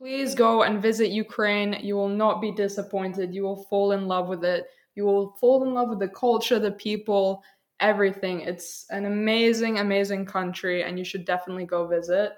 Please go and visit Ukraine. You will not be disappointed. You will fall in love with it. You will fall in love with the culture, the people, everything. It's an amazing, amazing country, and you should definitely go visit.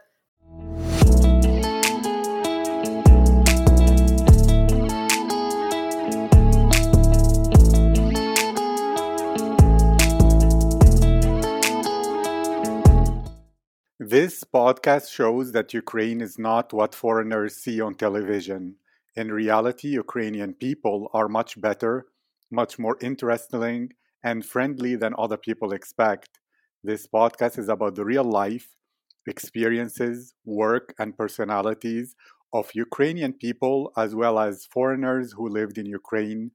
This podcast shows that Ukraine is not what foreigners see on television. In reality, Ukrainian people are much better, much more interesting, and friendly than other people expect. This podcast is about the real life, experiences, work, and personalities of Ukrainian people as well as foreigners who lived in Ukraine,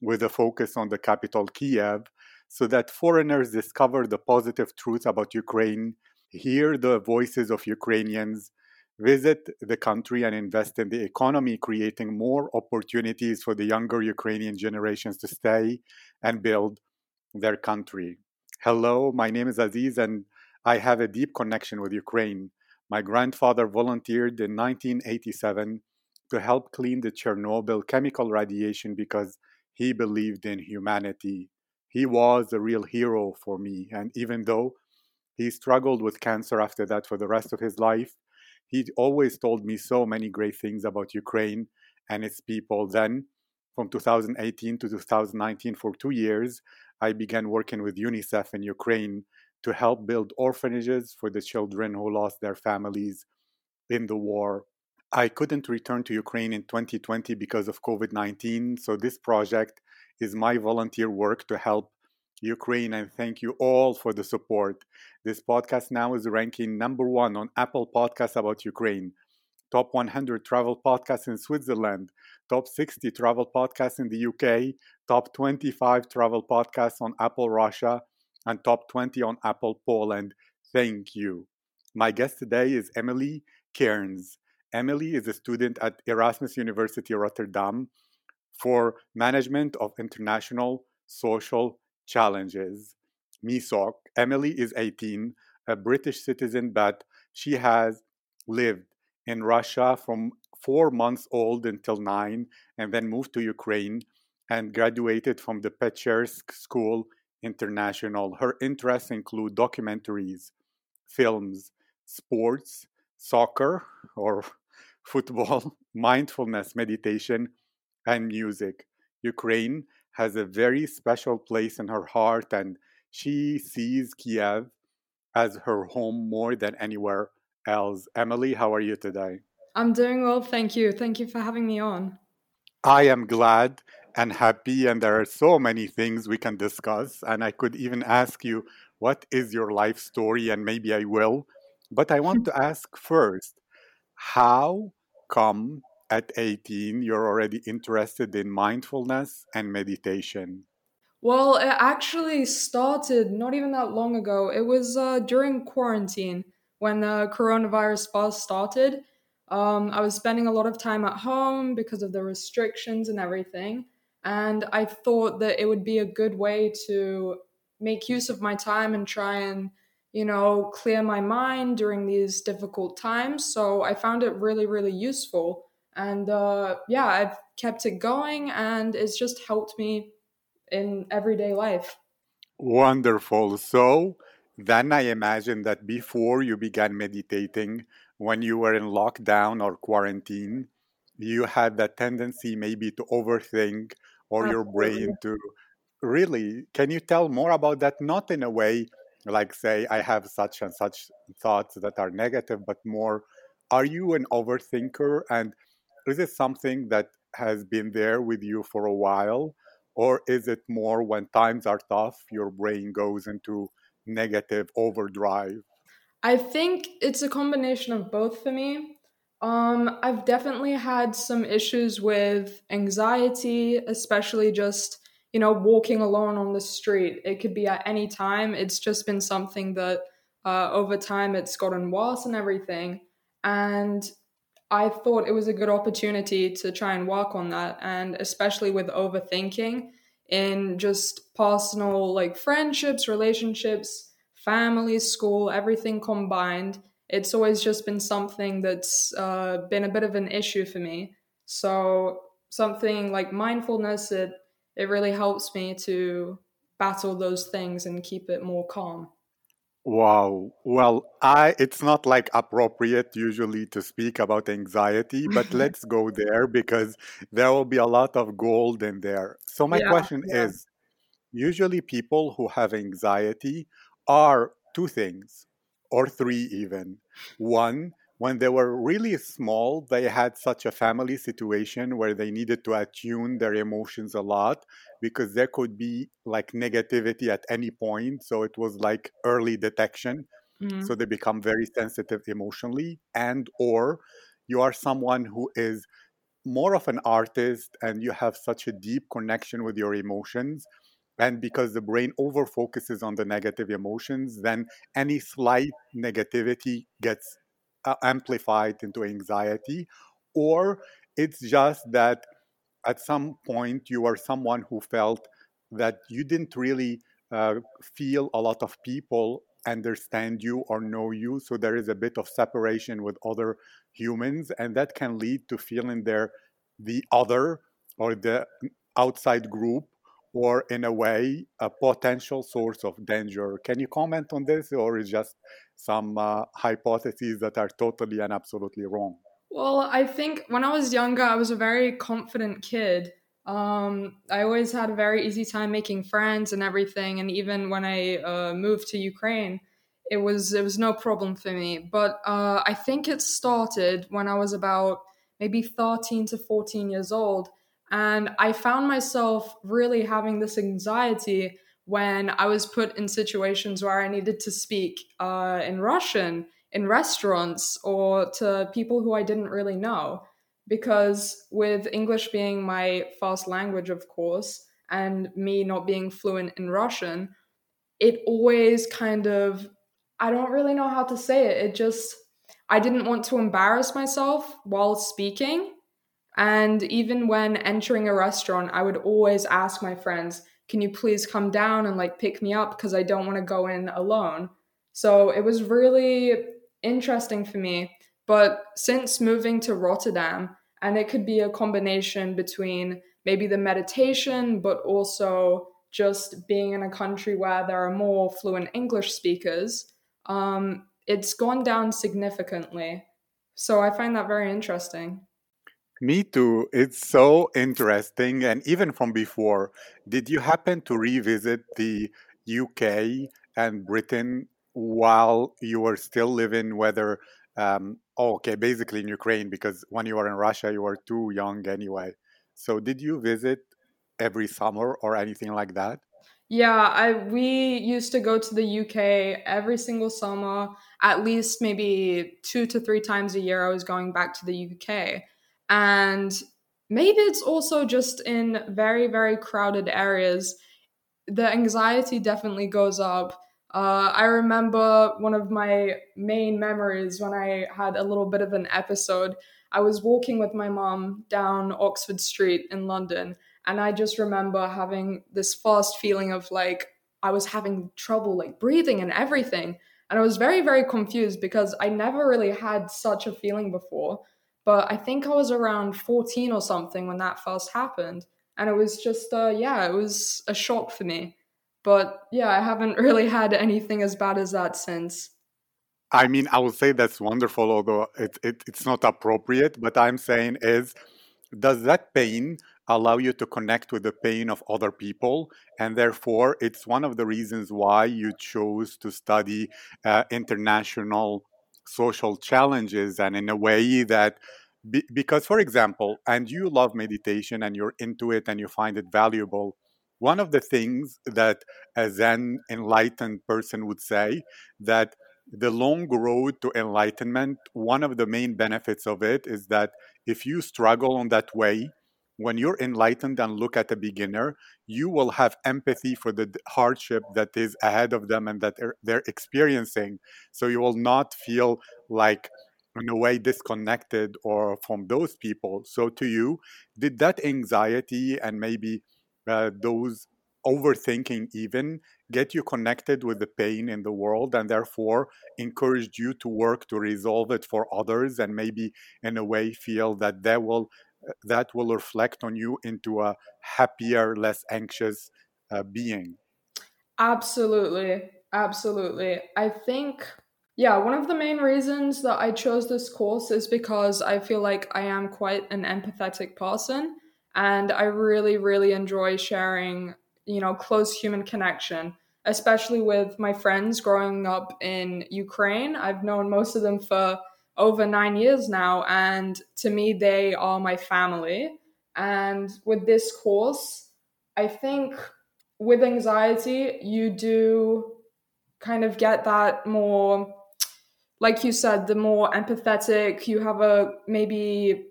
with a focus on the capital, Kiev, so that foreigners discover the positive truth about Ukraine hear the voices of Ukrainians, visit the country and invest in the economy, creating more opportunities for the younger Ukrainian generations to stay and build their country. Hello, my name is Aziz, and I have a deep connection with Ukraine. My grandfather volunteered in 1987 to help clean the Chernobyl chemical radiation because he believed in humanity. He was a real hero for me, and even though he struggled with cancer after that for the rest of his life. He always told me so many great things about Ukraine and its people. Then, from 2018 to 2019, for two years, I began working with UNICEF in Ukraine to help build orphanages for the children who lost their families in the war. I couldn't return to Ukraine in 2020 because of COVID 19, so this project is my volunteer work to help Ukraine, and thank you all for the support. This podcast now is ranking number one on Apple Podcasts about Ukraine, top 100 travel podcasts in Switzerland, top 60 travel podcasts in the UK, top 25 travel podcasts on Apple Russia, and top 20 on Apple Poland. Thank you. My guest today is Emily Cairns. Emily is a student at Erasmus University Rotterdam for Management of International Social challenges. Misok, Emily is 18, a British citizen, but she has lived in Russia from four months old until nine, and then moved to Ukraine and graduated from the Pechersk School International. Her interests include documentaries, films, sports, soccer or football, mindfulness, meditation, and music. Ukraine has a very special place in her heart, and she sees Kiev as her home more than anywhere else. Emily, how are you today? I'm doing well, thank you. Thank you for having me on. I am glad and happy, and there are so many things we can discuss. And I could even ask you, what is your life story? And maybe I will. But I want to ask first, how come at 18 you're already interested in mindfulness and meditation? Well, it actually started not even that long ago. It was uh, during quarantine when the coronavirus first started. Um, I was spending a lot of time at home because of the restrictions and everything. And I thought that it would be a good way to make use of my time and try and, you know, clear my mind during these difficult times. So I found it really, really useful and uh, yeah i've kept it going and it's just helped me in everyday life. Wonderful. So then i imagine that before you began meditating when you were in lockdown or quarantine you had that tendency maybe to overthink or Absolutely. your brain to really can you tell more about that? Not in a way like say i have such and such thoughts that are negative but more are you an overthinker? And is it something that has been there with you for a while? Or is it more when times are tough your brain goes into negative overdrive? I think it's a combination of both for me. Um, i've definitely had some issues with anxiety especially just you know walking alone on the street. It could be at any time. It's just been something that uh, over time it's gotten worse and everything. And I thought it was a good opportunity to try and work on that. And especially with overthinking in just personal, like friendships, relationships, family, school, everything combined, it's always just been something that's uh, been a bit of an issue for me. So something like mindfulness, it it really helps me to battle those things and keep it more calm. Wow. Well, I it's not like appropriate usually to speak about anxiety, but let's go there because there will be a lot of gold in there. So my yeah, question yeah. is, usually people who have anxiety are two things or three even. One, when they were really small, they had such a family situation where they needed to attune their emotions a lot because there could be like negativity at any point. So it was like early detection. So Mhm. they become very sensitive emotionally. And or you are someone who is more of an artist and you have such a deep connection with your emotions and because the brain over focuses on the negative emotions then any slight negativity gets amplified into anxiety or it's just that at some point you are someone who felt that you didn't really uh, feel a lot of people understand you or know you so there is a bit of separation with other humans and that can lead to feeling there the other or the outside group or in a way a potential source of danger can you comment on this or is just some uh, hypotheses that are totally and absolutely wrong Well, I think when I was younger, I was a very confident kid. Um, I always had a very easy time making friends and everything, and even when I uh, moved to Ukraine, it was it was no problem for me. But uh, I think it started when I was about maybe thirteen to fourteen years old, and I found myself really having this anxiety when I was put in situations where I needed to speak uh, in Russian in restaurants or to people who I didn't really know. Because with English being my first language, of course, and me not being fluent in Russian, it always kind of, I don't really know how to say it. It just, I didn't want to embarrass myself while speaking. And even when entering a restaurant, I would always ask my friends, can you please come down and like pick me up because I don't want to go in alone. So it was really interesting for me. But since moving to Rotterdam, and it could be a combination between maybe the meditation, but also just being in a country where there are more fluent English speakers, um, it's gone down significantly. So I find that very interesting. Me too. It's so interesting. And even from before, did you happen to revisit the UK and Britain while you were still living, whether, um, oh, okay, basically in Ukraine, because when you were in Russia, you were too young anyway. So did you visit every summer or anything like that? Yeah, I we used to go to the UK every single summer, at least maybe two to three times a year. I was going back to the UK. And maybe it's also just in very, very crowded areas. The anxiety definitely goes up. Uh, I remember one of my main memories when I had a little bit of an episode. I was walking with my mom down Oxford Street in London, and I just remember having this fast feeling of like I was having trouble like breathing and everything. And I was very, very confused because I never really had such a feeling before. But I think I was around 14 or something when that first happened. And it was just, uh, yeah, it was a shock for me. But yeah, I haven't really had anything as bad as that since. I mean, I would say that's wonderful, although it, it, it's not appropriate. But I'm saying is, does that pain allow you to connect with the pain of other people? And therefore, it's one of the reasons why you chose to study uh, international social challenges and in a way that be, because for example and you love meditation and you're into it and you find it valuable one of the things that a zen enlightened person would say that the long road to enlightenment one of the main benefits of it is that if you struggle on that way when you're enlightened and look at a beginner you will have empathy for the hardship that is ahead of them and that they're, they're experiencing. So you will not feel like in a way disconnected or from those people. So to you did that anxiety and maybe uh, those overthinking even get you connected with the pain in the world and therefore encouraged you to work to resolve it for others and maybe in a way feel that they will that will reflect on you into a happier less anxious uh, being. Absolutely. Absolutely. I think yeah one of the main reasons that i chose this course is because i feel like i am quite an empathetic person and i really really enjoy sharing you know close human connection especially with my friends growing up in ukraine. I've known most of them for over nine years now and to me they are my family and with this course i think with anxiety you do kind of get that more like you said the more empathetic you have a maybe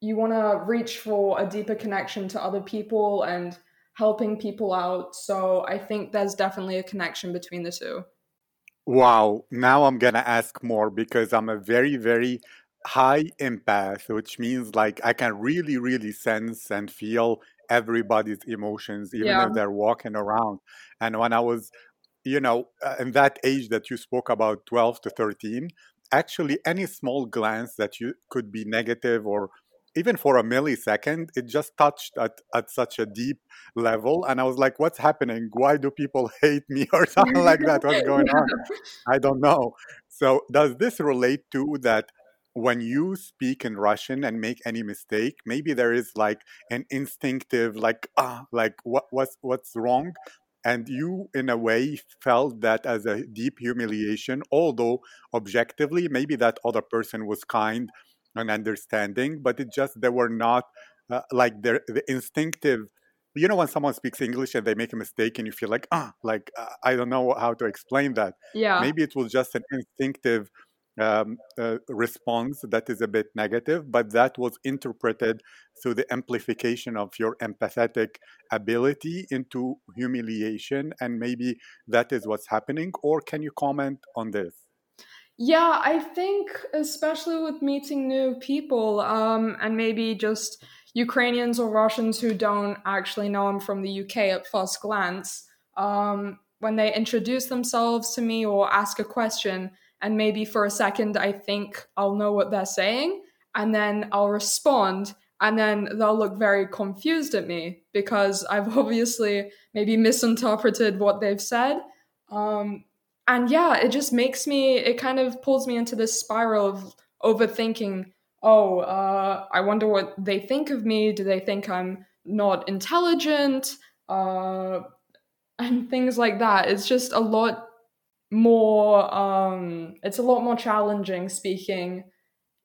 you want to reach for a deeper connection to other people and helping people out. So I think there's definitely a connection between the two. Wow. Now I'm going to ask more because I'm a very, very high empath, which means like I can really, really sense and feel everybody's emotions, even yeah. if they're walking around. And when I was, you know, uh, in that age that you spoke about, 12 to 13, actually any small glance that you could be negative or even for a millisecond, it just touched at, at such a deep level. And I was like, what's happening? Why do people hate me or something like that? What's going on? I don't know. So, does this relate to that? When you speak in Russian and make any mistake, maybe there is like an instinctive, like ah, like what what's what's wrong, and you in a way felt that as a deep humiliation although objectively maybe that other person was kind and understanding, but it just they were not uh, like the the instinctive. You know, when someone speaks English and they make a mistake, and you feel like ah, like uh, I don't know how to explain that. Yeah, maybe it was just an instinctive um, uh, response that is a bit negative, but that was interpreted through the amplification of your empathetic ability into humiliation, and maybe that is what's happening. Or can you comment on this? Yeah, I think especially with meeting new people, um, and maybe just Ukrainians or Russians who don't actually know I'm from the UK at first glance, um, when they introduce themselves to me or ask a question, and maybe for a second I think I'll know what they're saying, and then I'll respond, and then they'll look very confused at me because I've obviously maybe misinterpreted what they've said. Um, and yeah, it just makes me, it kind of pulls me into this spiral of overthinking. Oh, uh, I wonder what they think of me. Do they think I'm not intelligent? Uh, and things like that. It's just a lot more, um, it's a lot more challenging speaking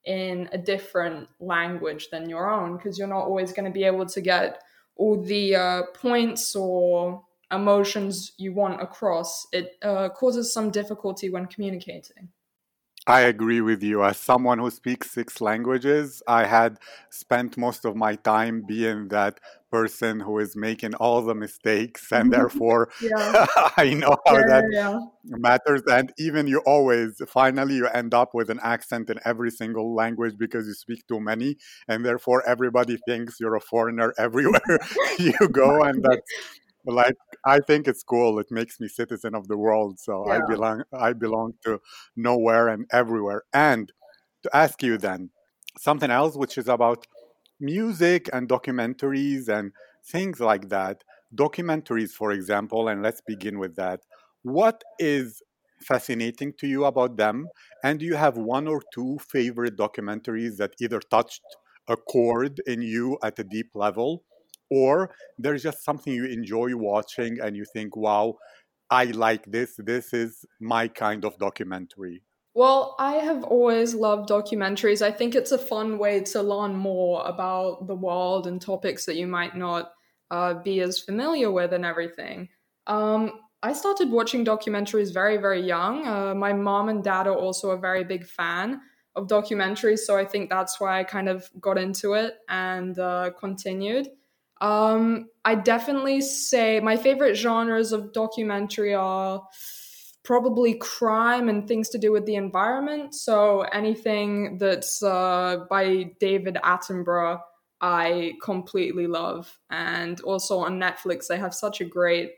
in a different language than your own because you're not always going to be able to get all the uh, points or emotions you want across, it uh, causes some difficulty when communicating. I agree with you. As someone who speaks six languages, I had spent most of my time being that person who is making all the mistakes, and therefore I know how yeah, that yeah. matters. And even you always, finally, you end up with an accent in every single language because you speak too many, and therefore everybody thinks you're a foreigner everywhere you go, and that's like I think it's cool. It makes me citizen of the world. So yeah. I belong I belong to nowhere and everywhere. And to ask you then something else which is about music and documentaries and things like that. Documentaries, for example, and let's begin with that. What is fascinating to you about them? And do you have one or two favorite documentaries that either touched a chord in you at a deep level or there's just something you enjoy watching and you think, wow, I like this. This is my kind of documentary. Well, I have always loved documentaries. I think it's a fun way to learn more about the world and topics that you might not uh, be as familiar with and everything. Um, I started watching documentaries very, very young. Uh, my mom and dad are also a very big fan of documentaries, so I think that's why I kind of got into it and uh, continued. Um, I definitely say my favorite genres of documentary are probably crime and things to do with the environment. So anything that's uh, by David Attenborough, I completely love. And also on Netflix, they have such a great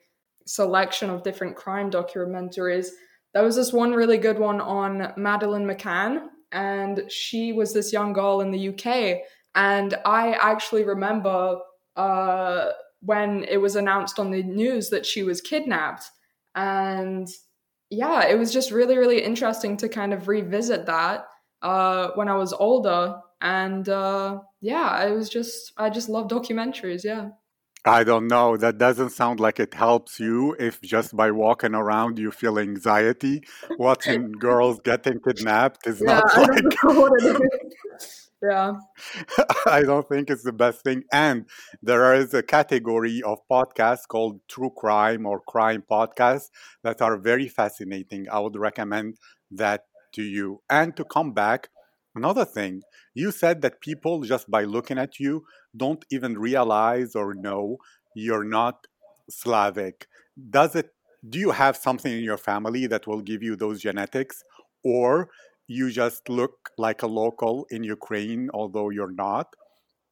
selection of different crime documentaries. There was this one really good one on Madeleine McCann, and she was this young girl in the UK. And I actually remember uh, when it was announced on the news that she was kidnapped. And yeah, it was just really, really interesting to kind of revisit that uh, when I was older. And uh, yeah, it was just, I just love documentaries. Yeah. I don't know. That doesn't sound like it helps you if just by walking around you feel anxiety. Watching girls getting kidnapped is yeah, not I like. Yeah. I don't think it's the best thing. And there is a category of podcasts called true crime or crime podcasts that are very fascinating. I would recommend that to you. And to come back, another thing, you said that people just by looking at you don't even realize or know you're not Slavic. Does it do you have something in your family that will give you those genetics or you just look like a local in Ukraine although you're not?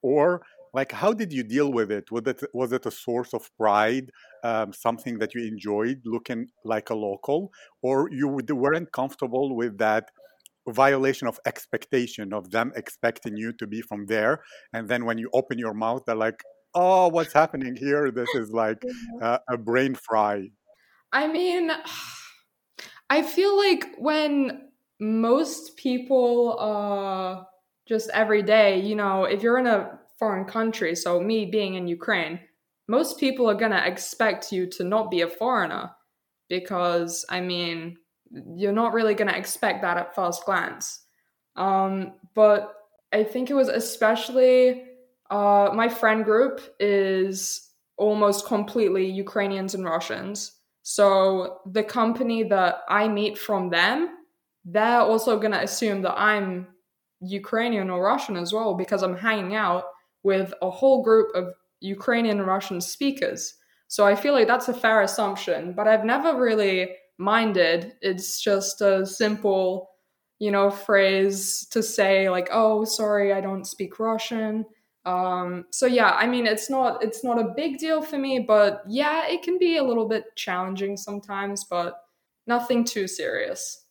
Or like how did you deal with it? Was it was it a source of pride, um, something that you enjoyed looking like a local, or you weren't comfortable with that violation of expectation of them expecting you to be from there? And then when you open your mouth they're like oh what's happening here? This is like uh, a brain fry. I mean, I feel like when most people, uh, just every day, you know, if you're in a foreign country, so me being in Ukraine, most people are gonna expect you to not be a foreigner because, I mean, you're not really gonna expect that at first glance. Um, but I think it was especially uh, my friend group is almost completely Ukrainians and Russians. So the company that I meet from them, they're also gonna assume that I'm Ukrainian or Russian as well because I'm hanging out with a whole group of Ukrainian and Russian speakers. So I feel like that's a fair assumption, but I've never really minded. It's just a simple, you know, phrase to say like, "Oh, sorry, I don't speak Russian." Um, so yeah, I mean, it's not it's not a big deal for me, but yeah, it can be a little bit challenging sometimes, but nothing too serious.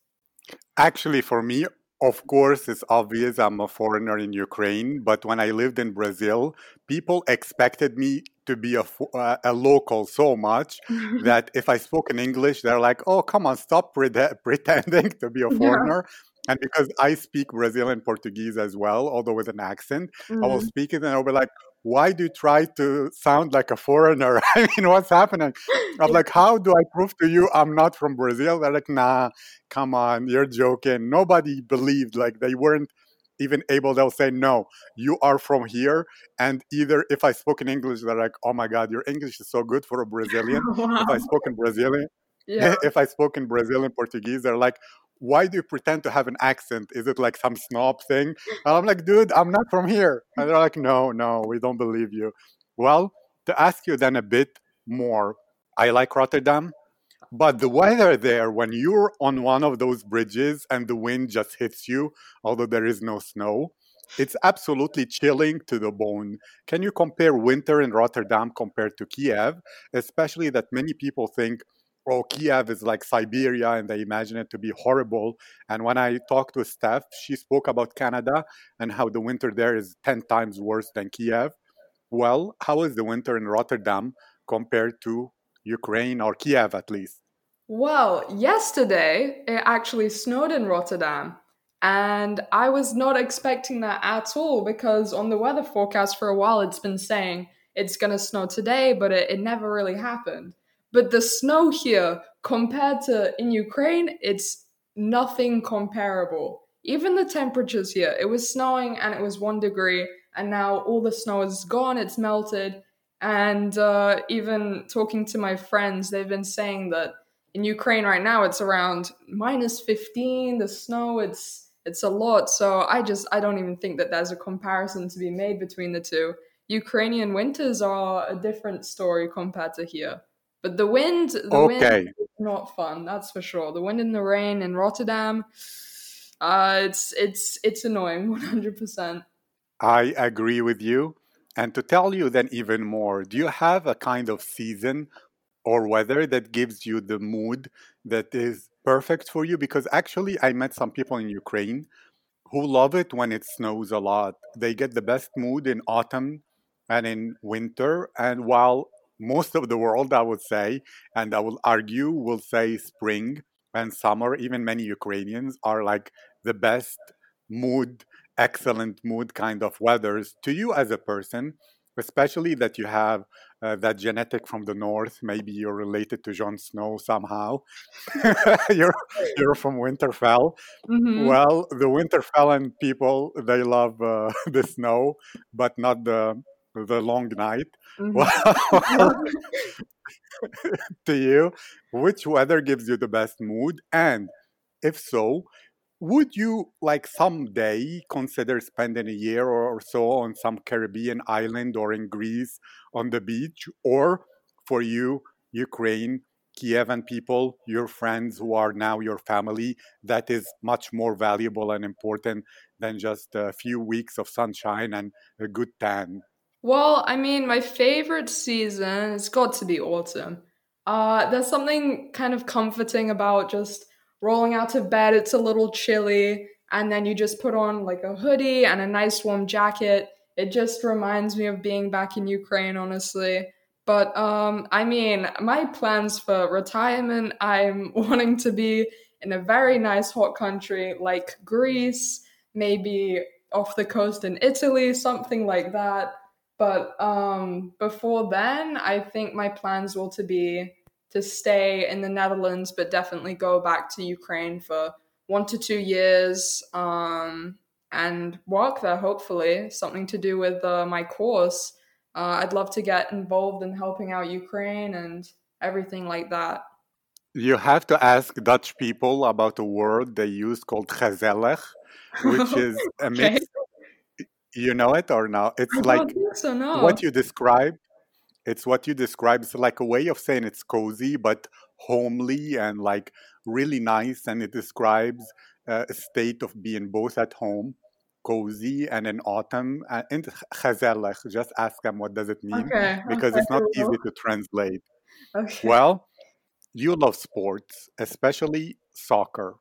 Actually, for me, of course, it's obvious I'm a foreigner in Ukraine, but when I lived in Brazil, people expected me to be a, uh, a local so much that if I spoke in English, they're like, oh, come on, stop prete- pretending to be a yeah. foreigner. And because I speak Brazilian Portuguese as well, although with an accent, I will Mm. speak it and I'll be like, why do you try to sound like a foreigner? I mean, what's happening? I'm like, how do I prove to you I'm not from Brazil? They're like, nah, come on, you're joking. Nobody believed, like, they weren't even able, they'll say, no, you are from here. And either if I spoke in English, they're like, oh my God, your English is so good for a Brazilian. If I spoke in Brazilian, Yeah. if I spoke in Brazilian Portuguese, they're like, why do you pretend to have an accent? Is it like some snob thing? And I'm like, dude, I'm not from here. And they're like, no, no, we don't believe you. Well, to ask you then a bit more, I like Rotterdam, but the weather there, when you're on one of those bridges and the wind just hits you, although there is no snow, it's absolutely chilling to the bone. Can you compare winter in Rotterdam compared to Kiev? Especially that many people think, oh, Kiev is like Siberia and they imagine it to be horrible. And when I talked to Steph, she spoke about Canada and how the winter there is 10 times worse than Kiev. Well, how is the winter in Rotterdam compared to Ukraine or Kiev at least? Well, yesterday it actually snowed in Rotterdam, and I was not expecting that at all because on the weather forecast for a while it's been saying it's gonna snow today, but it, it never really happened. But the snow here, compared to in Ukraine, it's nothing comparable. Even the temperatures here, it was snowing and it was one degree, and now all the snow is gone, it's melted. And uh, even talking to my friends, they've been saying that in Ukraine right now it's around minus 15 the snow it's it's a lot so I just I don't even think that there's a comparison to be made between the two Ukrainian winters are a different story compared to here but the wind the wind is not fun that's for sure the wind and the rain in Rotterdam uh it's it's it's annoying 100% I agree with you. And to tell you then even more, do you have a kind of season or weather that gives you the mood that is perfect for you? Because actually, I met some people in Ukraine who love it when it snows a lot. They get the best mood in autumn and in winter. And while most of the world, I would say, and I will argue, will say spring and summer, even many Ukrainians are like the best mood, excellent mood kind of weathers to you as a person, especially that you have uh, that genetic from the north. Maybe you're related to Jon Snow somehow. you're you're from Winterfell. Mm-hmm. Well, the Winterfellan people they love uh, the snow, but not the the long night. Mm-hmm. To you, which weather gives you the best mood? And if so, would you like someday consider spending a year or so on some Caribbean island or in Greece on the beach? Or for you, Ukraine, Kievan people, your friends who are now your family, that is much more valuable and important than just a few weeks of sunshine and a good tan? Well, I mean, my favorite season has got to be autumn. Uh, there's something kind of comforting about just rolling out of bed. It's a little chilly, and then you just put on like a hoodie and a nice warm jacket. It just reminds me of being back in Ukraine, honestly. But um, I mean, my plans for retirement, I'm wanting to be in a very nice hot country like Greece, maybe off the coast in Italy, something like that but um, before then, I think my plans will to be to stay in the Netherlands, but definitely go back to Ukraine for one to two years um, and work there. Hopefully, something to do with uh, my course. Uh, I'd love to get involved in helping out Ukraine and everything like that. You have to ask Dutch people about a word they use called gezellig, which is a mix you know it or not? It's I like so, what you describe. It's what you describe. It's like a way of saying it's cozy, but homely and like really nice. And it describes uh, a state of being both at home, cozy, and in autumn. Uh, and gezellig, just ask them what does it mean Okay, because okay, it's not easy to translate. Okay. Well, you love sports, especially soccer.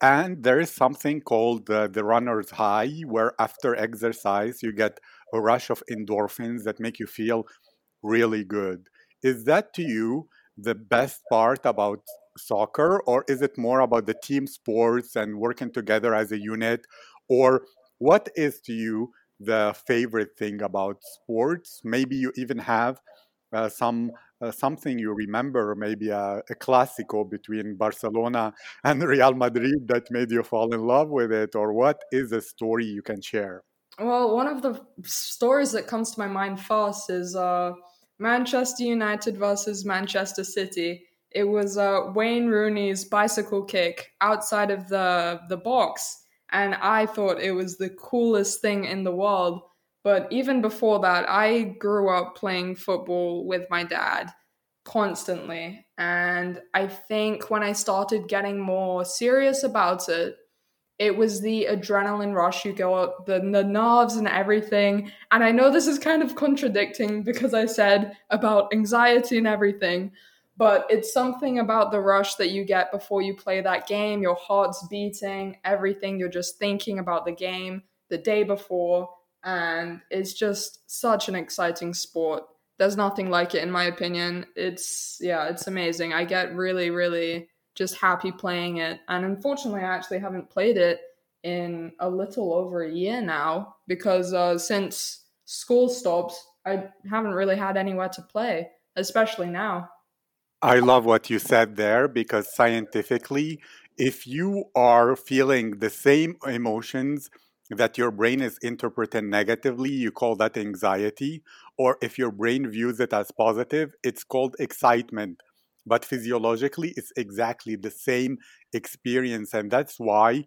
And there is something called uh, the runner's high, where after exercise you get a rush of endorphins that make you feel really good. Is that to you the best part about soccer, or is it more about the team sports and working together as a unit? Or what is to you the favorite thing about sports? Maybe you even have uh, some uh, something you remember, maybe a, a between Barcelona and Real Madrid that made you fall in love with it, or what is a story you can share? Well, one of the stories that comes to my mind first is uh, Manchester United versus Manchester City. It was uh, Wayne Rooney's bicycle kick outside of the the box, and I thought it was the coolest thing in the world. But even before that, I grew up playing football with my dad constantly, and I think when I started getting more serious about it, it was the adrenaline rush you got, the, the nerves and everything. And I know this is kind of contradicting because I said about anxiety and everything, but it's something about the rush that you get before you play that game. Your heart's beating, everything. You're just thinking about the game the day before. And it's just such an exciting sport. There's nothing like it, in my opinion. It's, yeah, it's amazing. I get really, really just happy playing it. And unfortunately, I actually haven't played it in a little over a year now because uh, since school stops, I haven't really had anywhere to play, especially now. I love what you said there because scientifically, if you are feeling the same emotions that your brain is interpreting negatively, you call that anxiety. Or if your brain views it as positive, it's called excitement. But physiologically, it's exactly the same experience. And that's why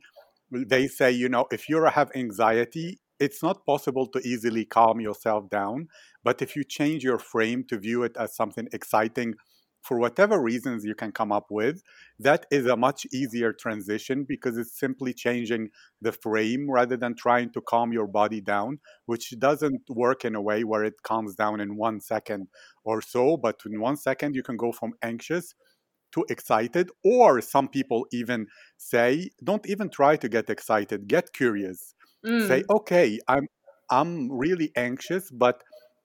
they say, you know, if you have anxiety, it's not possible to easily calm yourself down. But if you change your frame to view it as something exciting for whatever reasons you can come up with, that is a much easier transition because it's simply changing the frame rather than trying to calm your body down, which doesn't work in a way where it calms down in one second or so. But in one second, you can go from anxious to excited, or some people even say, don't even try to get excited, get curious. Mm. Say, okay, I'm I'm really anxious, but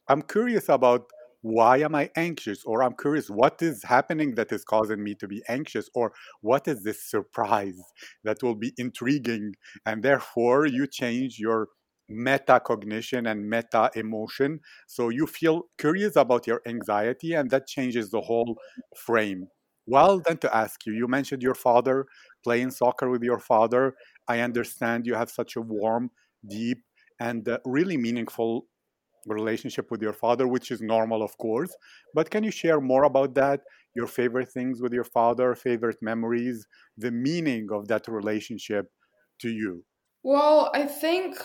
I'm curious about why am I anxious? Or I'm curious what is happening that is causing me to be anxious? Or what is this surprise that will be intriguing? And therefore, you change your metacognition and meta emotion. So you feel curious about your anxiety, and that changes the whole frame. Well, then to ask you, you mentioned your father playing soccer with your father. I understand you have such a warm, deep, and uh, really meaningful relationship with your father, which is normal, of course. But can you share more about that? Your favorite things with your father, favorite memories, the meaning of that relationship to you? Well, I think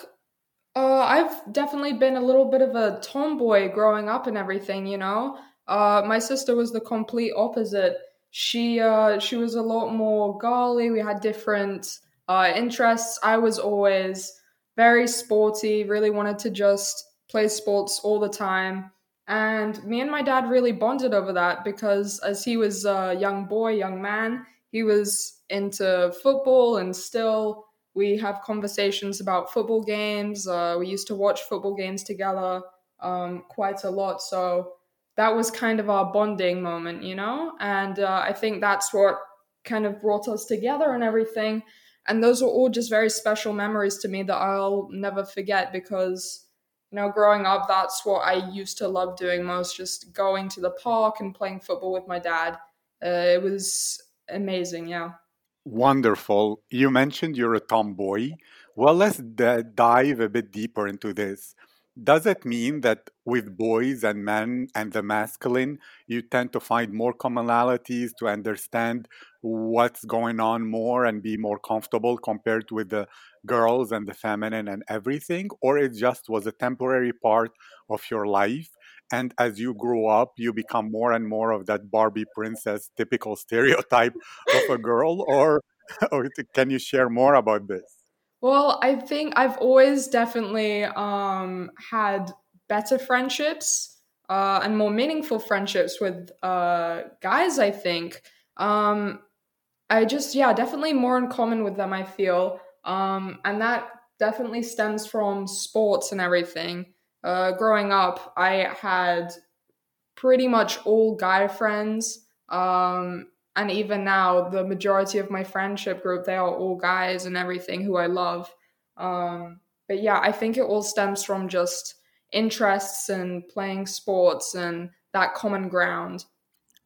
uh, I've definitely been a little bit of a tomboy growing up and everything, you know? Uh, my sister was the complete opposite. She uh, she was a lot more girly. We had different uh, interests. I was always very sporty, really wanted to just play sports all the time. And me and my dad really bonded over that because as he was a young boy, young man, he was into football and still we have conversations about football games. Uh, we used to watch football games together um, quite a lot. So that was kind of our bonding moment, you know? And uh, I think that's what kind of brought us together and everything. And those were all just very special memories to me that I'll never forget because you know, growing up, that's what I used to love doing most, just going to the park and playing football with my dad. Uh, it was amazing, yeah. Wonderful. You mentioned you're a tomboy. Well, let's d- dive a bit deeper into this. Does it mean that with boys and men and the masculine, you tend to find more commonalities to understand what's going on more and be more comfortable compared with the girls and the feminine and everything? Or it just was a temporary part of your life? And as you grow up, you become more and more of that Barbie princess typical stereotype of a girl? Or, or can you share more about this? Well, I think I've always definitely um, had better friendships uh, and more meaningful friendships with uh, guys. I think um, I just yeah, definitely more in common with them. I feel, um, and that definitely stems from sports and everything. Uh, growing up, I had pretty much all guy friends. Um, and even now the majority of my friendship group they are all guys and everything who i love. Um, but yeah i think it all stems from just interests and playing sports and that common ground.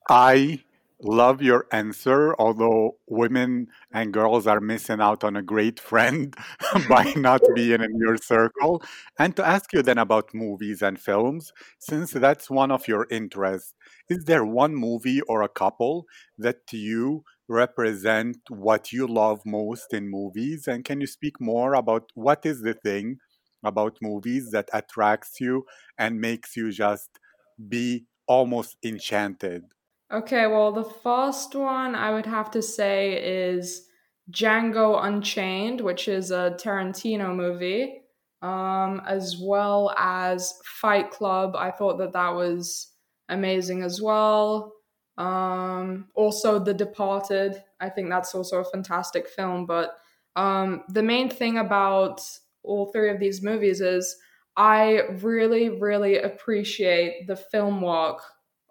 I love your answer, although women and girls are missing out on a great friend by not being in your circle. And to ask you then about movies and films, since that's one of your interests, is there one movie or a couple that to you represent what you love most in movies? And can you speak more about what is the thing about movies that attracts you and makes you just be almost enchanted? Okay, well, the first one I would have to say is Django Unchained, which is a Tarantino movie, um, as well as Fight Club. I thought that that was amazing as well. Um, also, The Departed. I think that's also a fantastic film. But um, the main thing about all three of these movies is I really, really appreciate the film work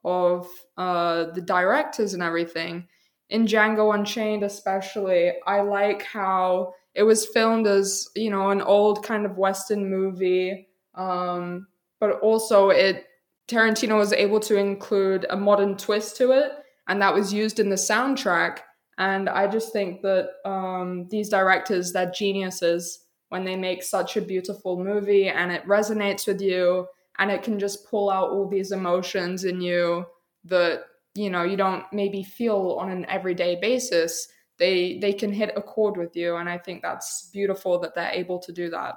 of uh, the directors and everything. In Django Unchained, especially, I like how it was filmed as you know an old kind of Western movie, um, but also it Tarantino was able to include a modern twist to it, and that was used in the soundtrack. And I just think that um, these directors, they're geniuses when they make such a beautiful movie and it resonates with you and it can just pull out all these emotions in you that you know you don't maybe feel on an everyday basis. They they can hit a chord with you and i think that's beautiful that they're able to do that.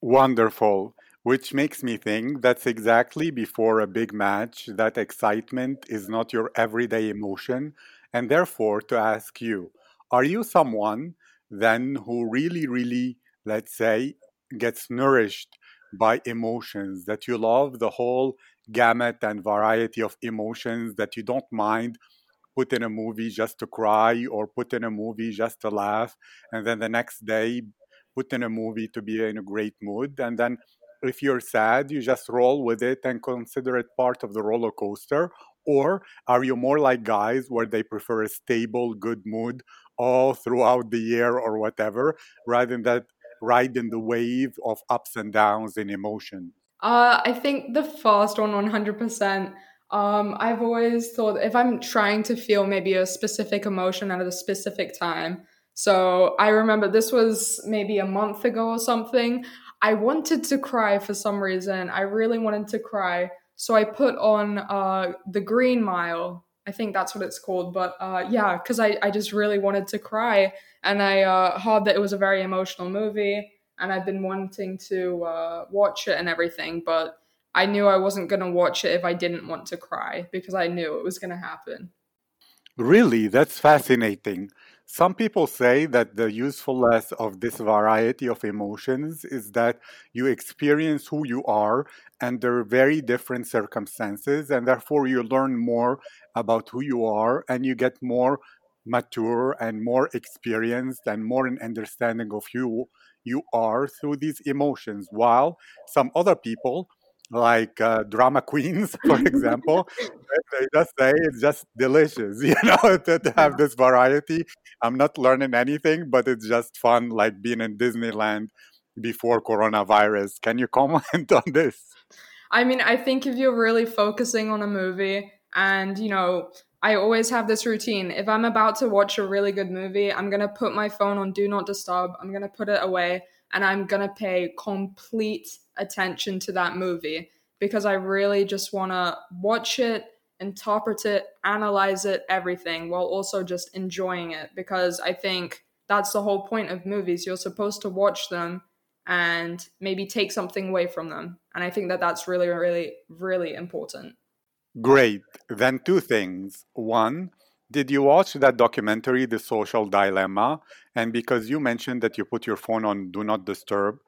Wonderful. Which makes me think that's exactly before a big match that excitement is not your everyday emotion. And therefore, to ask you, are you someone then who really, really, let's say, gets nourished by emotions, that you love the whole gamut and variety of emotions, that you don't mind put in a movie just to cry or put in a movie just to laugh, and then the next day put in a movie to be in a great mood, and then if you're sad, you just roll with it and consider it part of the roller coaster? Or are you more like guys where they prefer a stable, good mood all throughout the year or whatever, rather than that ride in the wave of ups and downs in emotion? Uh, I think the first one, 100%. Um, I've always thought if I'm trying to feel maybe a specific emotion at a specific time, so I remember this was maybe a month ago or something. I wanted to cry for some reason. I really wanted to cry. So I put on uh, The Green Mile. I think that's what it's called. But uh, yeah, because I, I just really wanted to cry. And I uh, heard that it was a very emotional movie. And I've been wanting to uh, watch it and everything. But I knew I wasn't going to watch it if I didn't want to cry because I knew it was going to happen. Really? That's fascinating. Some people say that the usefulness of this variety of emotions is that you experience who you are under very different circumstances, and therefore you learn more about who you are and you get more mature and more experienced and more in understanding of who you are through these emotions. While some other people like uh, drama queens, for example. they just say it's just delicious, you know, to, to have this variety. I'm not learning anything, but it's just fun, like being in Disneyland before coronavirus. Can you comment on this? I mean, I think if you're really focusing on a movie and, you know, I always have this routine. If I'm about to watch a really good movie, I'm going to put my phone on do not disturb. I'm going to put it away and I'm going to pay complete attention to that movie because I really just want to watch it, interpret it, analyze it, everything, while also just enjoying it because I think that's the whole point of movies. You're supposed to watch them and maybe take something away from them. And I think that that's really, really, really important. Great. Then, two things. One, did you watch that documentary, The Social Dilemma? And because you mentioned that you put your phone on Do Not Disturb,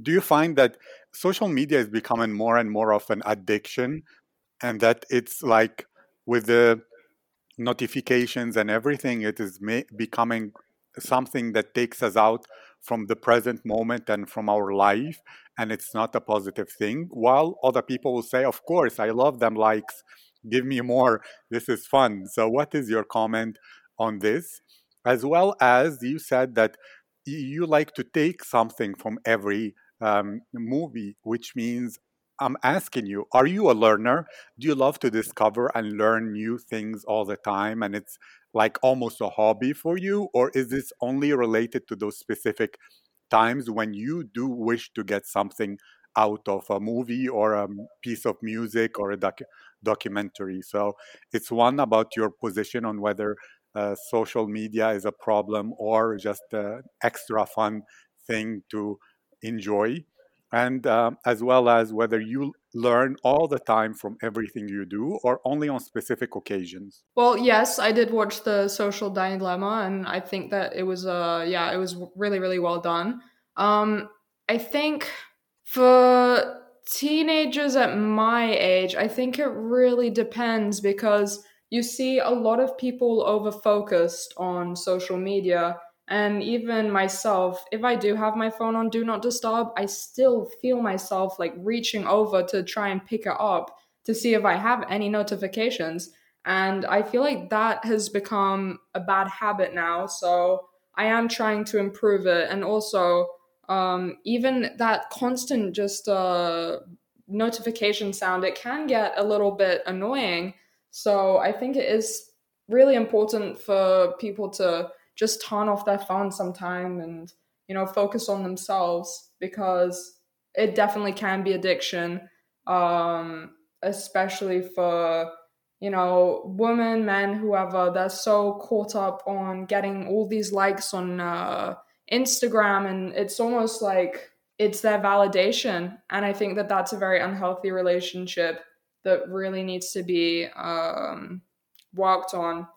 do you find that social media is becoming more and more of an addiction and that it's like with the notifications and everything it is ma- becoming something that takes us out from the present moment and from our life and it's not a positive thing while other people will say of course i love them likes give me more this is fun so what is your comment on this as well as you said that you like to take something from every um, movie, which means I'm asking you, are you a learner? Do you love to discover and learn new things all the time? And it's like almost a hobby for you? Or is this only related to those specific times when you do wish to get something out of a movie or a piece of music or a doc- documentary? So it's one about your position on whether uh, social media is a problem or just an extra fun thing to enjoy and um, as well as whether you learn all the time from everything you do or only on specific occasions. Well yes i did watch the social dilemma and i think that it was uh yeah it was really really well done. Um i think for teenagers at my age i think it really depends because you see a lot of people over focused on social media and even myself if i do have my phone on do not disturb i still feel myself like reaching over to try and pick it up to see if i have any notifications. And i feel like that has become a bad habit now. So i am trying to improve it. And also um, even that constant just uh, notification sound it can get a little bit annoying. So i think it is really important for people to just turn off their phone sometime and you know focus on themselves because it definitely can be addiction um especially for you know women men whoever they're so caught up on getting all these likes on uh, instagram and it's almost like it's their validation. And I think that that's a very unhealthy relationship that really needs to be um, worked on.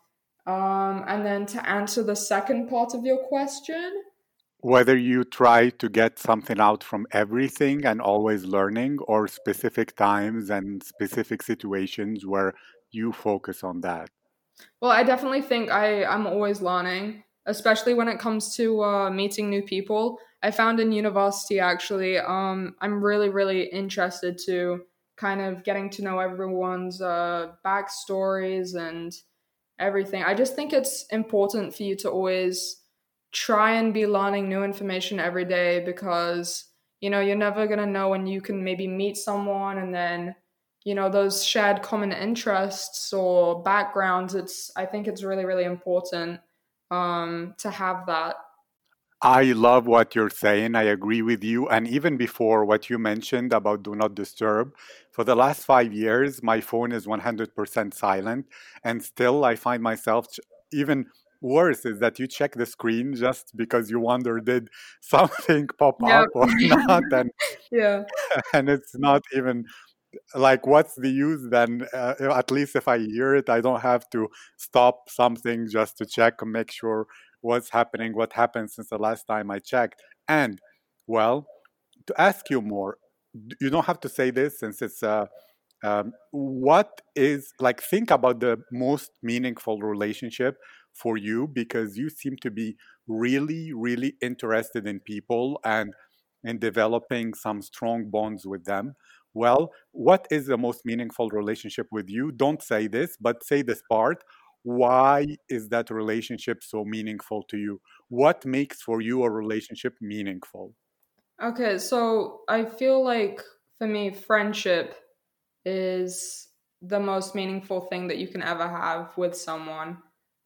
Um, and then to answer the second part of your question, whether you try to get something out from everything and always learning, or specific times and specific situations where you focus on that. Well, I definitely think I, I'm always learning, especially when it comes to uh, meeting new people. I found in university actually, um, I'm really, really interested to kind of getting to know everyone's uh, backstories and everything. I just think it's important for you to always try and be learning new information every day because you know you're never going to know when you can maybe meet someone and then you know those shared common interests or backgrounds it's i think it's really really important um to have that I love what you're saying. I agree with you. And even before what you mentioned about do not disturb, for the last five years, my phone is 100% silent. And still, I find myself even worse is that you check the screen just because you wonder did something pop yep. up or not and yeah and it's not even like what's the use then uh, at least if i hear it i don't have to stop something just to check and make sure what's happening, what happened since the last time I checked. And, well, to ask you more, you don't have to say this since it's uh, um, what is like think about the most meaningful relationship for you because you seem to be really really interested in people and in developing some strong bonds with them. Well what is the most meaningful relationship with you? Don't say this but say this part. Why is that relationship so meaningful to you? What makes for you a relationship meaningful okay so i feel like for me friendship is the most meaningful thing that you can ever have with someone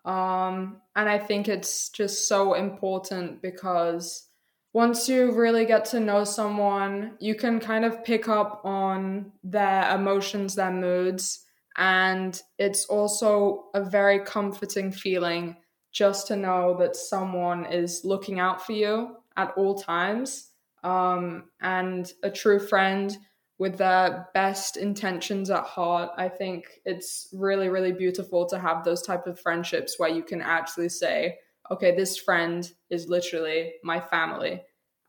um, and i think it's just so important because once you really get to know someone you can kind of pick up on their emotions their moods and it's also a very comforting feeling just to know that someone is looking out for you at all times. Um, and a true friend with their best intentions at heart. I think it's really, really beautiful to have those type of friendships where you can actually say, okay, this friend is literally my family.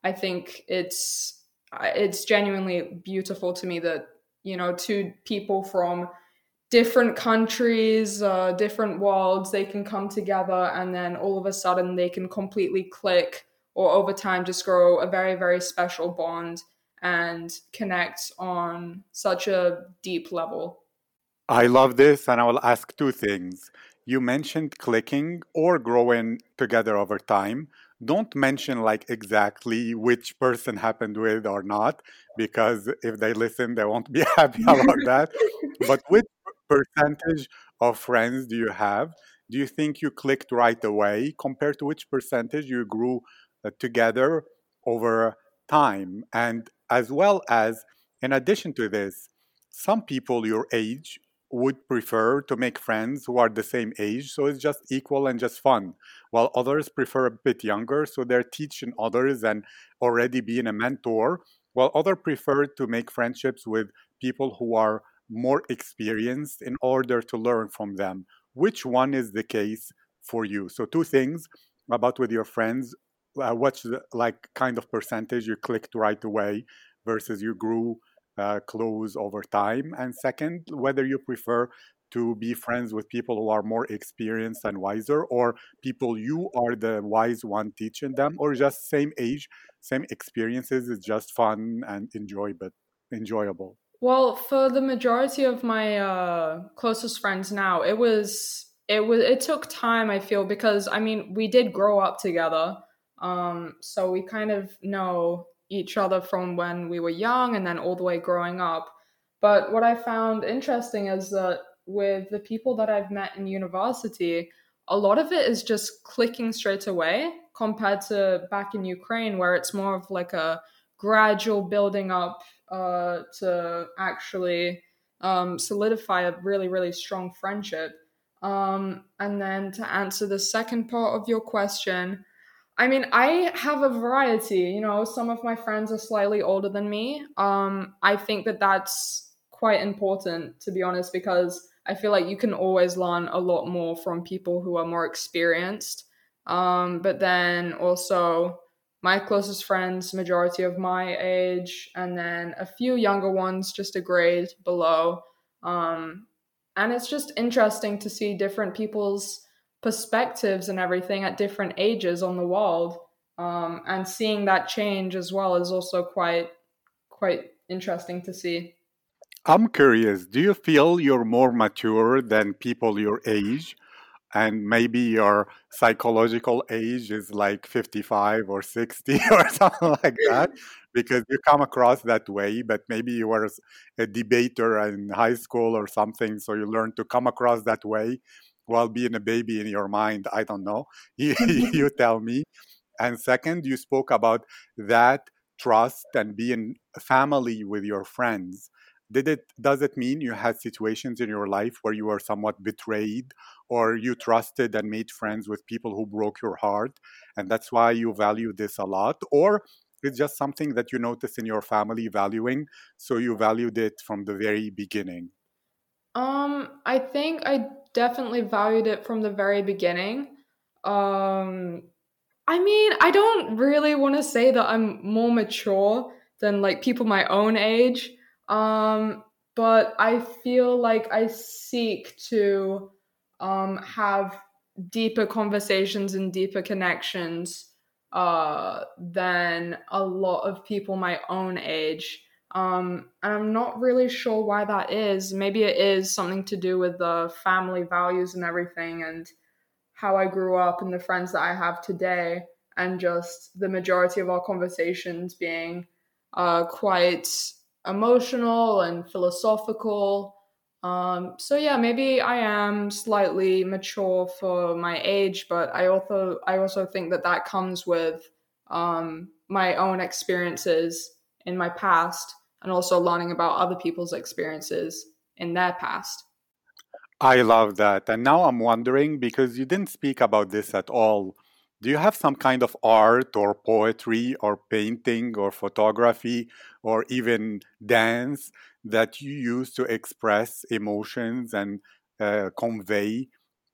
I think it's it's genuinely beautiful to me that you know two people from different countries, uh, different worlds, they can come together and then all of a sudden they can completely click or over time just grow a very, very special bond and connect on such a deep level. I love this, and I will ask two things. You mentioned clicking or growing together over time. Don't mention like exactly which person happened with or not, because if they listen, they won't be happy about that. But which percentage of friends do you have? Do you think you clicked right away compared to which percentage you grew Uh, together over time? And as well as, in addition to this, some people your age would prefer to make friends who are the same age, so it's just equal and just fun, while others prefer a bit younger, so they're teaching others and already being a mentor, while others prefer to make friendships with people who are more experienced in order to learn from them. Which one is the case for you? So, two things about with your friends. Uh, what's the, like kind of percentage you clicked right away versus you grew uh, close over time? And second, whether you prefer to be friends with people who are more experienced and wiser, or people you are the wise one teaching them, or just same age, same experiences. It's just fun and enjoy, but enjoyable. Well, for the majority of my uh, closest friends now, it was it was it took time. I feel because I mean we did grow up together, um, so we kind of know each other from when we were young and then all the way growing up. But what I found interesting is that with the people that I've met in university, a lot of it is just clicking straight away compared to back in Ukraine, where it's more of like a gradual building up uh, to actually um, solidify a really, really strong friendship. Um, and then to answer the second part of your question, I mean, I have a variety. You know, some of my friends are slightly older than me. Um, I think that that's quite important, to be honest, because I feel like you can always learn a lot more from people who are more experienced. Um, but then also, my closest friends, majority of my age, and then a few younger ones, just a grade below. Um, and it's just interesting to see different people's perspectives and everything at different ages on the world. Um, and seeing that change as well is also quite quite interesting to see. I'm curious, do you feel you're more mature than people your age? and maybe your psychological age is like 55 or 60 or something like that because you come across that way but maybe you were a debater in high school or something so you learn to come across that way while being a baby in your mind i don't know. You, tell me. And second you spoke about that trust and being family with your friends. Did it does it mean you had situations in your life where you were somewhat betrayed or you trusted and made friends with people who broke your heart and that's why you value this a lot? Or it's just something that you notice in your family valuing so you valued it from the very beginning? Um i think i definitely valued it from the very beginning um i mean i don't really want to say that i'm more mature than like people my own age um, but I feel like I seek to um, have deeper conversations and deeper connections uh, than a lot of people my own age. Um, and I'm not really sure why that is. Maybe it is something to do with the family values and everything, and how I grew up and the friends that I have today, and just the majority of our conversations being uh, quite emotional and philosophical. Um, so yeah, maybe I am slightly mature for my age, but I also I also think that that comes with um, my own experiences in my past, and also learning about other people's experiences in their past. I love that, and now I'm wondering because you didn't speak about this at all do you have some kind of art or poetry or painting or photography or even dance that you use to express emotions and uh, convey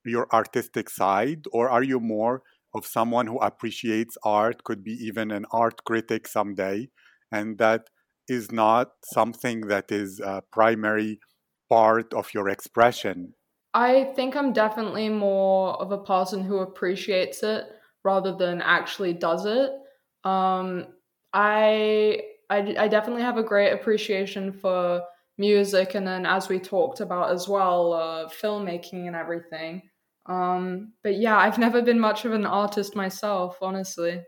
your artistic side or are you more of someone who appreciates art could be even an art critic someday and that is not something that is a primary part of your expression i think i'm definitely more of a person who appreciates it rather than actually does it. Um, I, I I definitely have a great appreciation for music, and then as we talked about as well, uh, filmmaking and everything. Um, but yeah, I've never been much of an artist myself, honestly.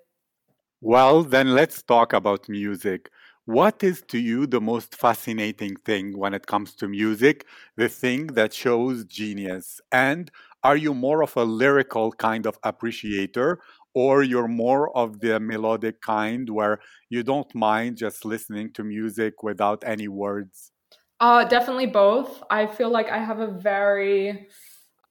Well, then let's talk about music. What is to you the most fascinating thing when it comes to music, the thing that shows genius? And are you more of a lyrical kind of appreciator or you're more of the melodic kind where you don't mind just listening to music without any words? Uh, definitely both. I feel like I have a very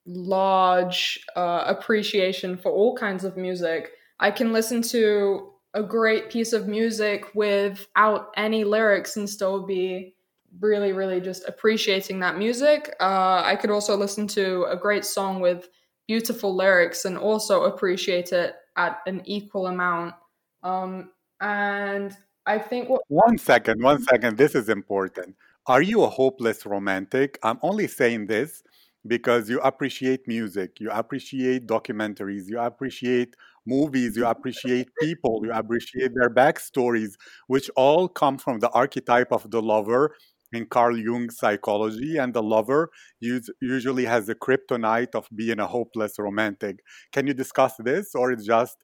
large uh, appreciation for all kinds of music. I can listen to a great piece of music without any lyrics and still be really, really just appreciating that music. Uh, I could also listen to a great song with beautiful lyrics and also appreciate it at an equal amount. Um, and I think what. One second, one second. This is important. Are you a hopeless romantic? I'm only saying this because you appreciate music, you appreciate documentaries, you appreciate movies, you appreciate people, you appreciate their backstories, which all come from the archetype of the lover in Carl Jung's psychology, and the lover usually has the kryptonite of being a hopeless romantic. Can you discuss this, or it's just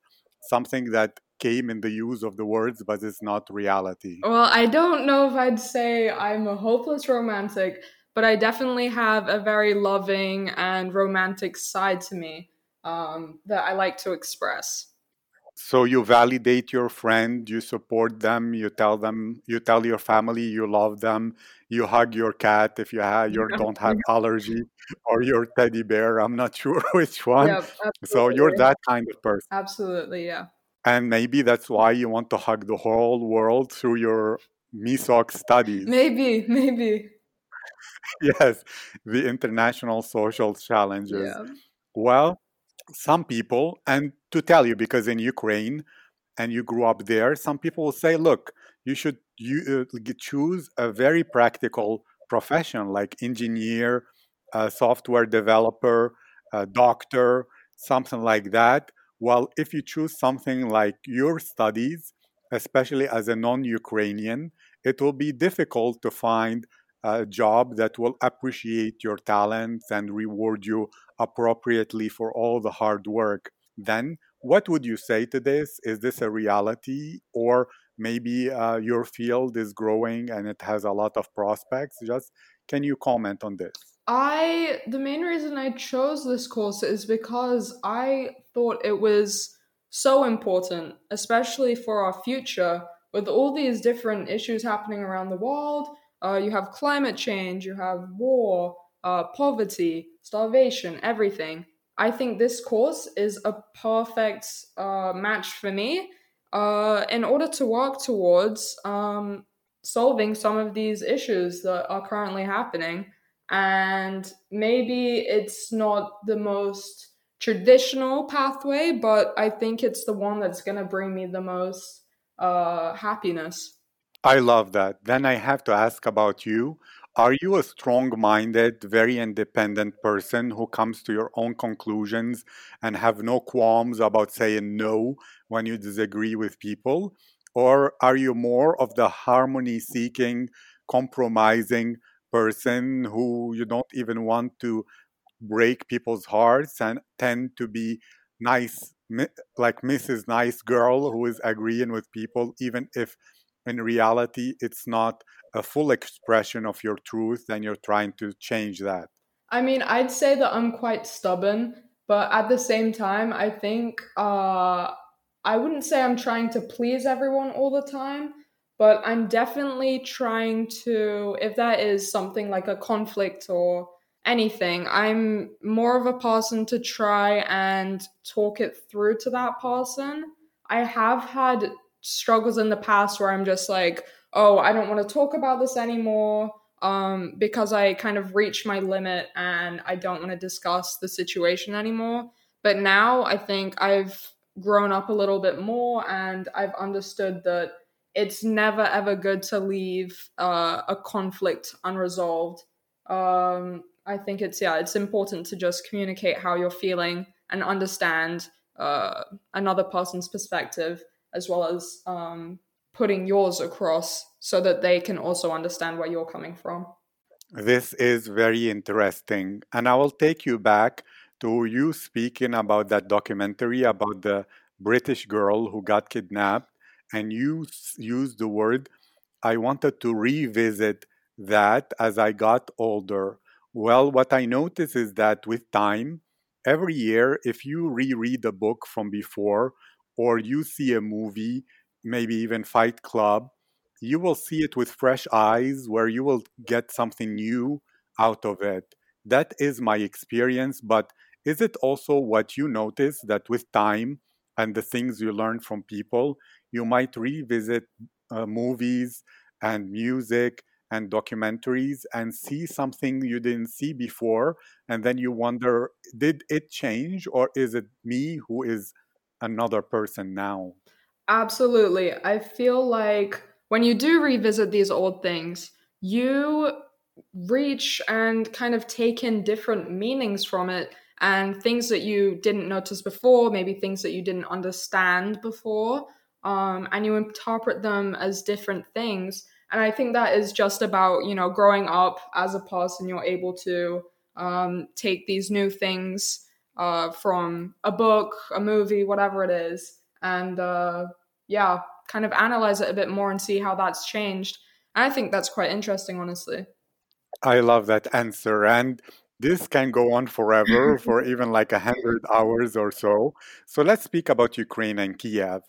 something that came in the use of the words, but it's not reality? Well, I don't know if I'd say I'm a hopeless romantic, but I definitely have a very loving and romantic side to me um, that I like to express. So you validate your friend, you support them, you tell them, you tell your family you love them, you hug your cat if you have, you don't have allergy, or your teddy bear. I'm not sure which one. Yep, so you're that kind of person. Absolutely, yeah. And maybe that's why you want to hug the whole world through your MISOC studies. Maybe, maybe. yes, the international social challenges. Yeah. Well, some people, and to tell you, because in Ukraine, and you grew up there, some people will say, look, you should you, uh, choose a very practical profession like engineer, a software developer, a doctor, something like that. Well, if you choose something like your studies, especially as a non Ukrainian, it will be difficult to find a job that will appreciate your talents and reward you appropriately for all the hard work. Then, what would you say to this? Is this a reality, or maybe uh, your field is growing and it has a lot of prospects? Just can you comment on this? I the main reason I chose this course is because I thought it was so important, especially for our future, with all these different issues happening around the world. Uh, you have climate change, you have war, uh, poverty, starvation, everything. I think this course is a perfect uh, match for me uh, in order to work towards um, solving some of these issues that are currently happening. And maybe it's not the most traditional pathway, but I think it's the one that's going to bring me the most uh, happiness. I love that. Then I have to ask about you. Are you a strong minded, very independent person who comes to your own conclusions and have no qualms about saying no when you disagree with people? Or are you more of the harmony seeking, compromising person who you don't even want to break people's hearts and tend to be nice, like Mrs. Nice Girl who is agreeing with people, even if in reality it's not a full expression of your truth and you're trying to change that? I mean, I'd say that I'm quite stubborn, but at the same time, I think uh, I wouldn't say I'm trying to please everyone all the time, but I'm definitely trying to, if that is something like a conflict or anything, I'm more of a person to try and talk it through to that person. I have had struggles in the past where I'm just like, oh, I don't want to talk about this anymore um, because I kind of reached my limit and I don't want to discuss the situation anymore. But now I think I've grown up a little bit more and I've understood that it's never ever good to leave uh, a conflict unresolved. Um, I think it's yeah, it's important to just communicate how you're feeling and understand uh, another person's perspective as well as um, putting yours across so that they can also understand where you're coming from. This is very interesting. And I will take you back to you speaking about that documentary about the British girl who got kidnapped. And you used the word, I wanted to revisit that as I got older. Well, what I notice is that with time, every year, if you reread a book from before, or you see a movie, maybe even Fight Club, you will see it with fresh eyes where you will get something new out of it. That is my experience, but is it also what you notice that with time and the things you learn from people, you might revisit uh, movies and music and documentaries and see something you didn't see before? And then you wonder, did it change or is it me who is another person now. Absolutely. I feel like when you do revisit these old things, you reach and kind of take in different meanings from it and things that you didn't notice before, maybe things that you didn't understand before, um, and you interpret them as different things. And I think that is just about, you know, growing up as a person, you're able to um, take these new things uh, from a book, a movie, whatever it is, and uh, yeah, kind of analyze it a bit more and see how that's changed. And I think that's quite interesting, honestly. I love that answer. And this can go on forever, for even like a hundred hours or so. So let's speak about Ukraine and Kiev.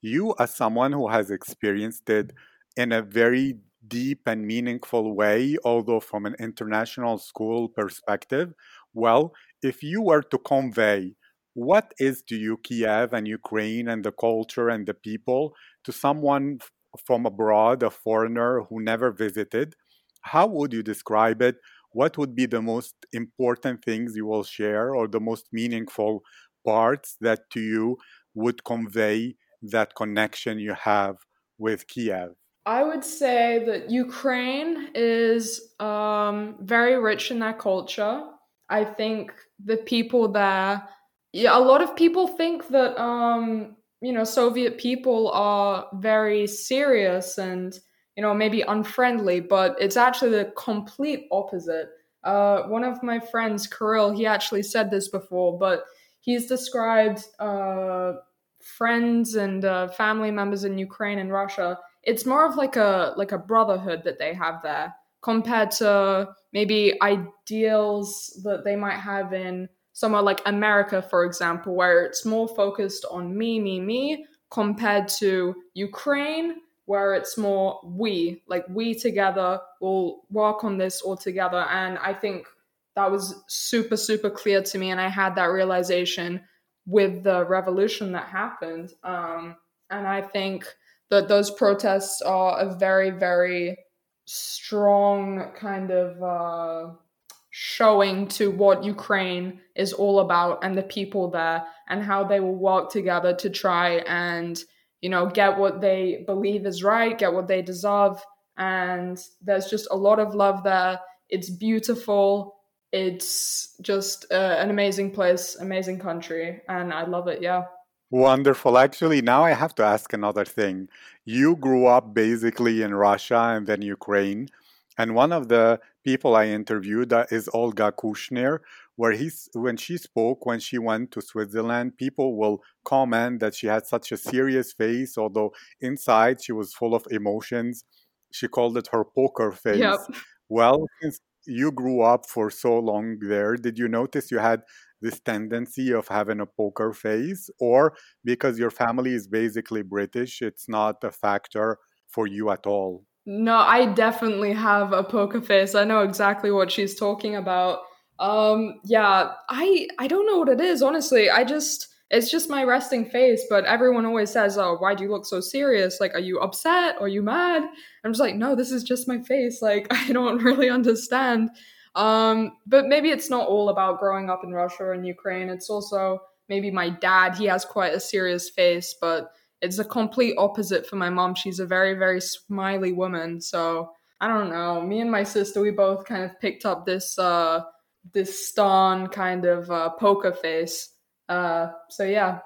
You, as someone who has experienced it in a very deep and meaningful way, although from an international school perspective, well, if you were to convey what is to you Kiev and Ukraine and the culture and the people to someone from abroad, a foreigner who never visited? How would you describe it? What would be the most important things you will share or the most meaningful parts that to you would convey that connection you have with Kiev? I would say that Ukraine is um, very rich in that culture. I think the people there, yeah, a lot of people think that um, you know Soviet people are very serious and you know maybe unfriendly, but it's actually the complete opposite. Uh, one of my friends, Kirill, he actually said this before, but he's described uh, friends and uh, family members in Ukraine and Russia. It's more of like a like a brotherhood that they have there compared to maybe ideals that they might have in somewhere like America, for example, where it's more focused on me, me, me, compared to Ukraine, where it's more we, like we together will work on this all together. And I think that was super, super clear to me. And I had that realization with the revolution that happened. Um, and I think that those protests are a very, very strong kind of uh, showing to what Ukraine is all about and the people there and how they will work together to try and you know get what they believe is right, get what they deserve, and there's just a lot of love there. It's beautiful. It's just uh, an amazing place, amazing country, and I love it. Yeah. Wonderful. Actually, now I have to ask another thing. You grew up basically in Russia and then Ukraine. And one of the people I interviewed uh, is Olga Kushnir, where he's when she spoke when she went to Switzerland, people will comment that she had such a serious face, although inside she was full of emotions. She called it her poker face. Yep. Well, since you grew up for so long there, did you notice you had this tendency of having a poker face, or because your family is basically British, it's not a factor for you at all? No, I definitely have a poker face. I know exactly what she's talking about. Um, yeah, I I don't know what it is, honestly. I just it's just my resting face, but everyone always says, "Oh, why do you look so serious? Like, are you upset? Are you mad?" I'm just like, "No, this is just my face. Like, I don't really understand." Um, but maybe it's not all about growing up in Russia and Ukraine. It's also maybe my dad. He has quite a serious face, but it's a complete opposite for my mom. She's a very, very smiley woman. So I don't know. Me and my sister, we both kind of picked up this uh, this stern kind of uh, poker face. Uh, so yeah.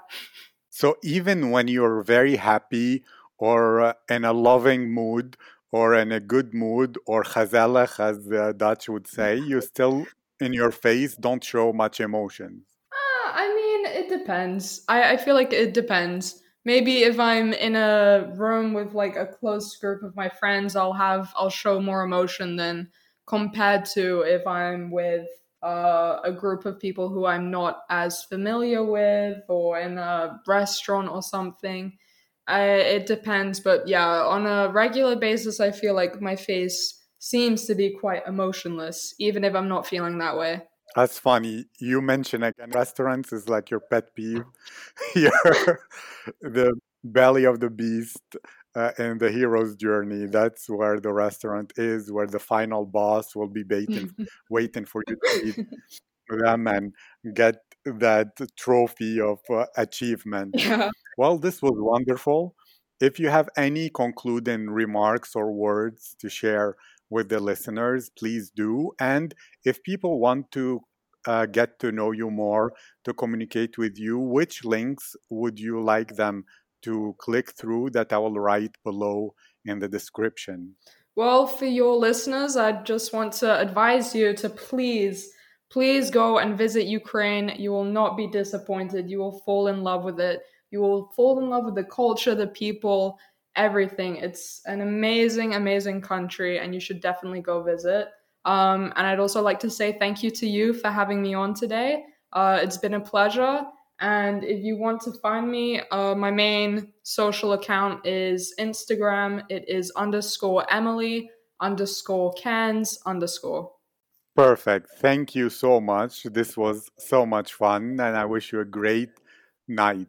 So even when you're very happy or uh, in a loving mood, or in a good mood or gezellig as the Dutch would say, you still in your face don't show much emotion. Uh, I mean, it depends. I, I feel like it depends. Maybe if I'm in a room with like a close group of my friends, I'll have I'll show more emotion than compared to if I'm with uh, a group of people who I'm not as familiar with or in a restaurant or something. I, it depends, but yeah, on a regular basis, I feel like my face seems to be quite emotionless, even if I'm not feeling that way. That's funny. You mentioned again, restaurants is like your pet peeve. Here, the belly of the beast uh, and the hero's journey. That's where the restaurant is, where the final boss will be waiting, waiting for you to eat them and get that trophy of uh, achievement. Yeah. Well, this was wonderful. If you have any concluding remarks or words to share with the listeners, please do. And if people want to uh, get to know you more, to communicate with you, which links would you like them to click through that I will write below in the description? Well, for your listeners, I just want to advise you to please Please go and visit Ukraine. You will not be disappointed. You will fall in love with it. You will fall in love with the culture, the people, everything. It's an amazing, amazing country, and you should definitely go visit. Um, and I'd also like to say thank you to you for having me on today. Uh, it's been a pleasure. And if you want to find me, uh, my main social account is Instagram. It is underscore Emily underscore cans underscore. Perfect. Thank you so much. This was so much fun, and I wish you a great night.